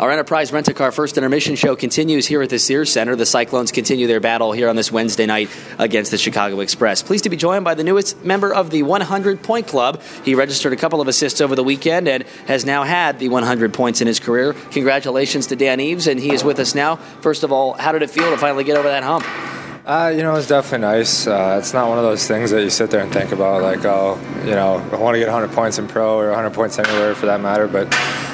Our Enterprise Rent a Car First Intermission show continues here at the Sears Center. The Cyclones continue their battle here on this Wednesday night against the Chicago Express. Pleased to be joined by the newest member of the 100 Point Club. He registered a couple of assists over the weekend and has now had the 100 points in his career. Congratulations to Dan Eves, and he is with us now. First of all, how did it feel to finally get over that hump? Uh, you know, it's definitely nice. Uh, it's not one of those things that you sit there and think about, like, oh, you know, I want to get 100 points in pro or 100 points anywhere for that matter. But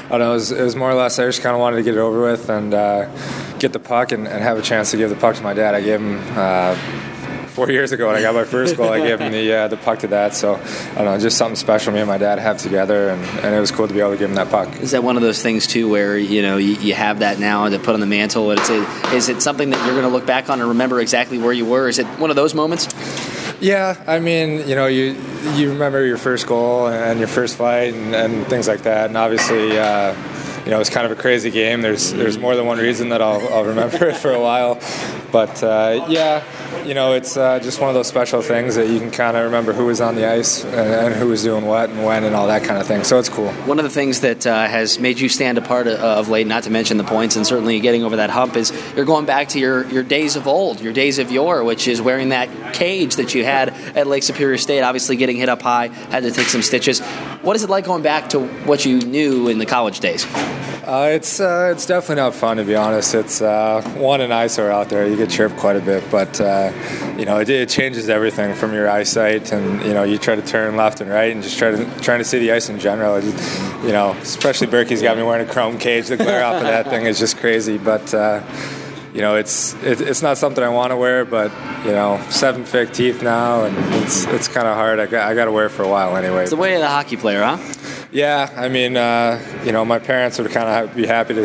I don't know, it was, it was more or less I just kind of wanted to get it over with and uh, get the puck and, and, have a chance to give the puck to my dad. I gave him uh, four years ago when I got my first goal. I gave him the uh, the puck to that. So I don't know, just something special me and my dad have together, and, and it was cool to be able to give him that puck. Is that one of those things too, where you know you, you have that now to put on the mantle? It's a, is it something that you're going to look back on and remember exactly where you were? Is it one of those moments? Yeah, I mean, you know, you you remember your first goal and your first fight and, and things like that, and obviously. Uh, you know, it was kind of a crazy game. There's there's more than one reason that I'll, I'll remember it for a while, but uh, yeah, you know, it's uh, just one of those special things that you can kind of remember who was on the ice and, and, who was doing what and when and all that kind of thing. So it's cool. One of the things that uh, has made you stand apart uh, of late, not to mention the points and certainly getting over that hump, is you're going back to your, your days of old, your days of yore, which is wearing that cage that you had at Lake Superior State. Obviously, getting hit up high, had to take some stitches. What is it like going back to what you knew in the college days? Uh, it's uh, it's definitely not fun to be honest. It's uh, one and eyesore out there. You get chirped quite a bit, but uh, you know it, it, changes everything from your eyesight, and you know you try to turn left and right, and just try to trying to see the ice in general. You know, especially Berkey's got me wearing a chrome cage. The glare off of that thing is just crazy, but uh, you know, it's it, it's not something I want to wear, but you know, seven fake teeth now, and it's it's kind of hard. I got, I got to wear it for a while anyway. It's the way of the hockey player, huh? Yeah, I mean, uh, you know, my parents would kind of be happy to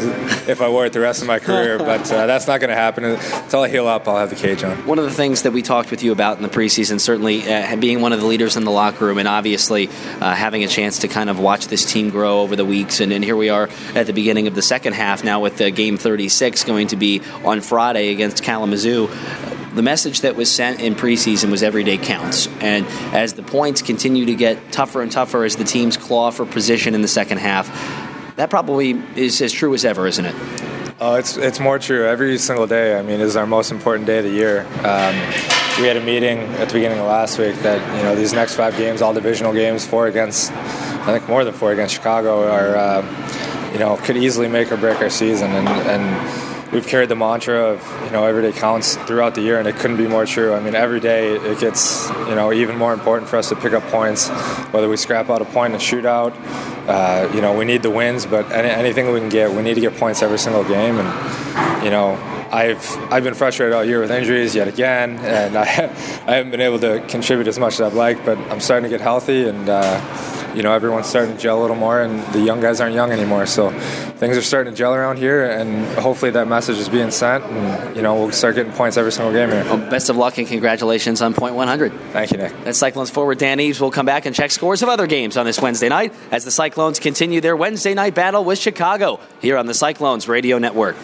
if I wore it the rest of my career, but uh, that's not going to happen. Until I heal up, I'll have the cage on. One of the things that we talked with you about in the preseason, certainly uh, being one of the leaders in the locker room, and obviously uh, having a chance to kind of watch this team grow over the weeks, and, and here we are at the beginning of the second half now with the game 36 going to be on Friday against Kalamazoo the message that was sent in preseason was every day counts. And as the points continue to get tougher and tougher as the teams claw for position in the second half, that probably is as true as ever, isn't it? Oh, it's it's more true every single day. I mean, is our most important day of the year. Um, we had a meeting at the beginning of last week that you know these next five games, all divisional games, four against, I think more than four against Chicago, are uh, you know could easily make or break our season, and and we've carried the mantra of you know every day counts throughout the year, and it couldn't be more true. I mean, every day it gets you know even more important for us to pick up points, whether we scrap out a point in a shootout. Uh, you know, we need the wins, but any, anything we can get, we need to get points every single game, and you know. I've I've been frustrated all year with injuries yet again, and I I haven't been able to contribute as much as I'd like. But I'm starting to get healthy, and uh, you know everyone's starting to gel a little more, and the young guys aren't young anymore. So things are starting to gel around here, and hopefully that message is being sent, and you know we'll start getting points every single game here. Well, best of luck and congratulations on point 100. Thank you, Nick. That's Cyclones forward Dan Eves. We'll come back and check scores of other games on this Wednesday night as the Cyclones continue their Wednesday night battle with Chicago here on the Cyclones Radio Network.